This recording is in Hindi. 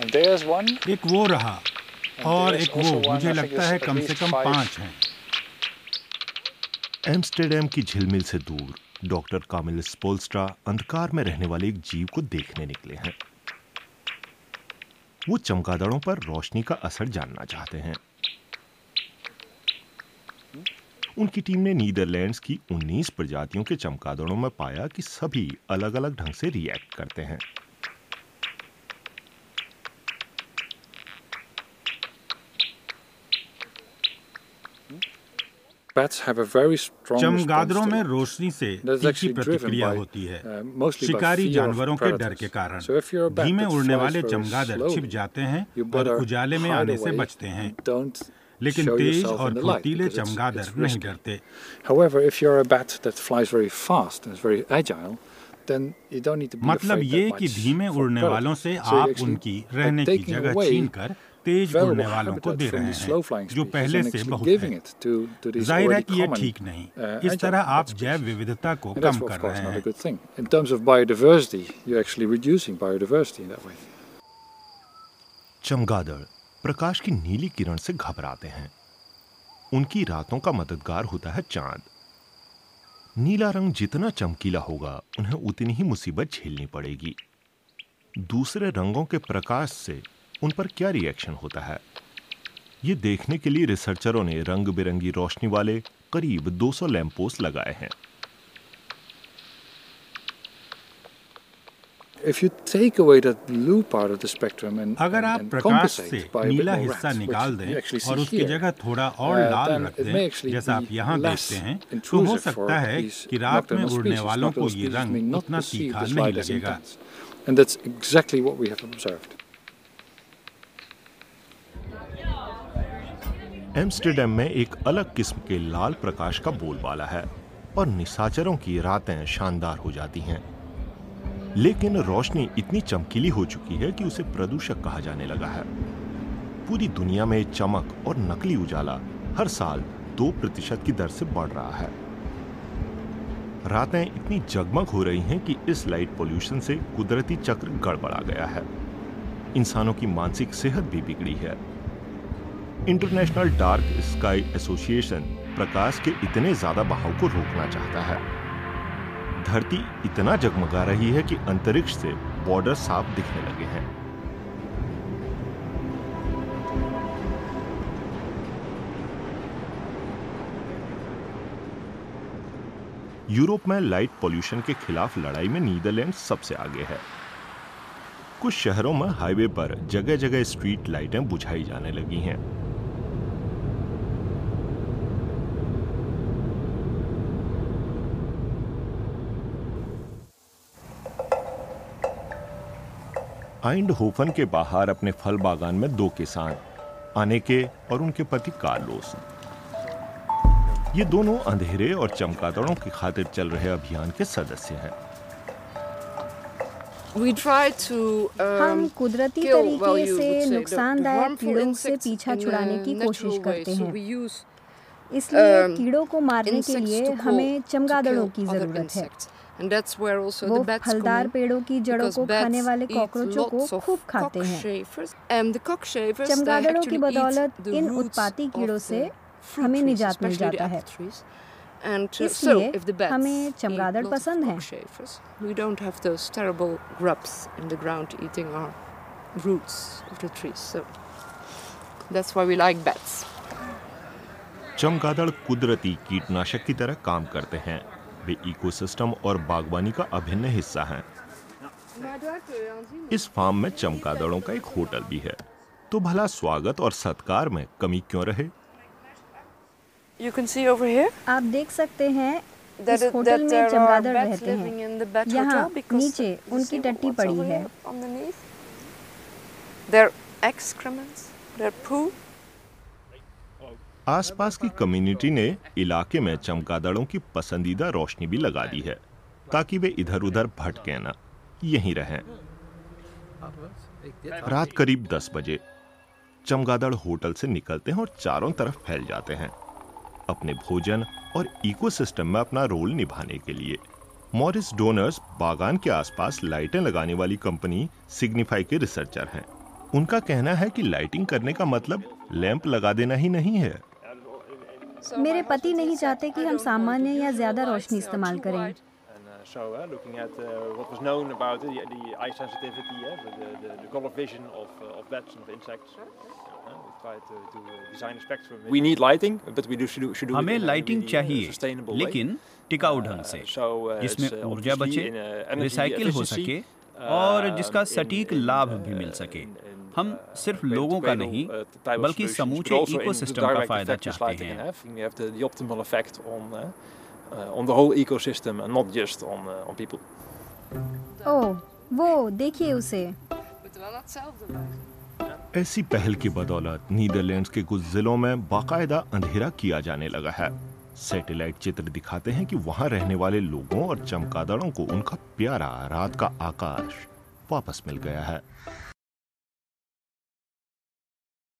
And एक वो रहा। और एक वो। मुझे लगता है कम से कम पाँच हैं। एम्स्टरडेम की झिलमिल से दूर डॉक्टर कामिल स्पोल्स्ट्रा अंधकार में रहने वाले एक जीव को देखने निकले हैं। वो चमगादड़ों पर रोशनी का असर जानना चाहते हैं। उनकी टीम ने नीदरलैंड्स की 19 प्रजातियों के चमगादड़ों में पाया कि सभी अलग अलग ढंग से रिएक्ट करते हैं। चम गादरों में रोशनी से तीखी प्रतिक्रिया होती है। शिकारी जानवरों के डर के कारण। धीमे उड़ने वाले चमगादर छिप जाते हैं और उजाले में आने से बचते हैं। लेकिन तेज और फुर्तीले चमगादर नहीं डरते। मतलब ये कि धीमे उड़ने वालों से आप उनकी रहने की जगह छीनकर तेज बोलने वालों को दे रहे हैं जो पहले से बहुत है। ज़ाहिर है कि ये ठीक नहीं। इस तरह आप जैव विविधता को कम कर रहे हैं। चमगादड़ प्रकाश की नीली किरण से घबराते हैं। उनकी रातों का मददगार होता है चाँद। नीला रंग जितना चमकीला होगा उन्हें उतनी ही मुसीबत झेलनी पड़ेगी। दूसरे रंगों के प्रकाश से उन पर क्या रिएक्शन होता है? ये देखने के लिए रिसर्चरों ने रंग बिरंगी रोशनी वाले करीब 200 सौ लैंपोस्ट लगाए हैं। अगर आप प्रकाश से नीला हिस्सा निकाल दें और उसकी जगह थोड़ा और लाल रख दें जैसा आप यहाँ देखते हैं तो हो सकता है कि रात में उड़ने वालों को ये रंग इतना तीखा नहीं लगेगा। एम्स्टरडेम में एक अलग किस्म के लाल प्रकाश का बोलबाला है और निशाचरों की रातें शानदार हो जाती हैं। लेकिन रोशनी इतनी चमकीली हो चुकी है कि उसे प्रदूषक कहा जाने लगा है। पूरी दुनिया में चमक और नकली उजाला हर साल दो प्रतिशत की दर से बढ़ रहा है। रातें इतनी जगमग हो रही हैं कि इस लाइट पोल्यूशन से कुदरती चक्र गड़बड़ा गया है। इंसानों की मानसिक सेहत भी बिगड़ी है। इंटरनेशनल डार्क स्काई एसोसिएशन प्रकाश के इतने ज़्यादा बहाव को रोकना चाहता है। धरती इतना जगमगा रही है कि अंतरिक्ष से बॉर्डर साफ़ दिखने लगे हैं। यूरोप में लाइट पोल्यूशन के खिलाफ लड़ाई में नीदरलैंड सबसे आगे है। कुछ शहरों में हाईवे पर जगह जगह स्ट्रीट लाइटें बुझाई जाने लगी हैं। आइंडहोफन के बाहर अपने फल बागान में दो किसान आनेके और उनके पति कार्लोस। ये दोनों अंधेरे और चमगादड़ों की खातिर चल रहे अभियान के सदस्य हैं। We try to हम um, कुदरती kill, well, तरीके से नुकसानदायक कीड़ों से पीछा छुड़ाने की कोशिश करते हैं। इसलिए um, कीड़ों को मारने के लिए हमें चमगादड़ों की ज़रूरत है। And that's where also the bats फलदार पेड़ों की जड़ों को खाने वाले कॉकरोचों को खूब खाते हैं। एंड द कॉकशेफर्स चमगादड़ों की बदौलत इन उत्पाती कीड़ों से हमें निजात मिल जाता है। इसलिए हमें चमगादड़ पसंद हैं। We don't have those terrible grubs in the ground eating our roots of the trees so that's why we like bats चमगादड़ कुदरती कीटनाशक की तरह काम करते हैं। वे इकोसिस्टम और बागवानी का अभिन्न हिस्सा हैं। इस फार्म में चमकादड़ों का एक होटल भी है तो भला स्वागत और सत्कार में कमी क्यों रहे you can see over here. आप देख सकते हैं इस होटल में चमगादड़ रहते हैं यहाँ नीचे उनकी टट्टी पड़ी है. आसपास की कम्युनिटी ने इलाके में चमगादड़ों की पसंदीदा रोशनी भी लगा दी है, ताकि वे इधर उधर भटके न। यहीं रहें। रात करीब 10 बजे, चमगादड़ होटल से निकलते हैं और चारों तरफ़ फैल जाते हैं। अपने भोजन और इकोसिस्टम में अपना रोल निभाने के लिए मॉरिस डोनर्स बागान के आसपास लाइटें लगाने वाली कंपनी सिग्निफाई के रिसर्चर हैं। उनका कहना है कि लाइटिंग करने का मतलब लैंप लगा देना ही नहीं है। मेरे पति नहीं चाहते कि हम सामान्य या ज़्यादा रोशनी इस्तेमाल करें। हमें लाइटिंग चाहिए लेकिन टिकाऊ ढंग से जिसमें ऊर्जा बचे रिसाइकिल हो सके और जिसका सटीक लाभ भी मिल सके। हम सिर्फ़ लोगों का नहीं बल्कि समूचे इकोसिस्टम का फ़ायदा चाहते हैं। वो देखिए उसे। ऐसी पहल की बदौलत नीदरलैंड्स के कुछ जिलों में बाकायदा अंधेरा किया जाने लगा है। सैटेलाइट चित्र दिखाते हैं कि वहाँ रहने वाले लोगों और चमकादड़ों को उनका प्यारा रात का आकाश वापस मिल गया है।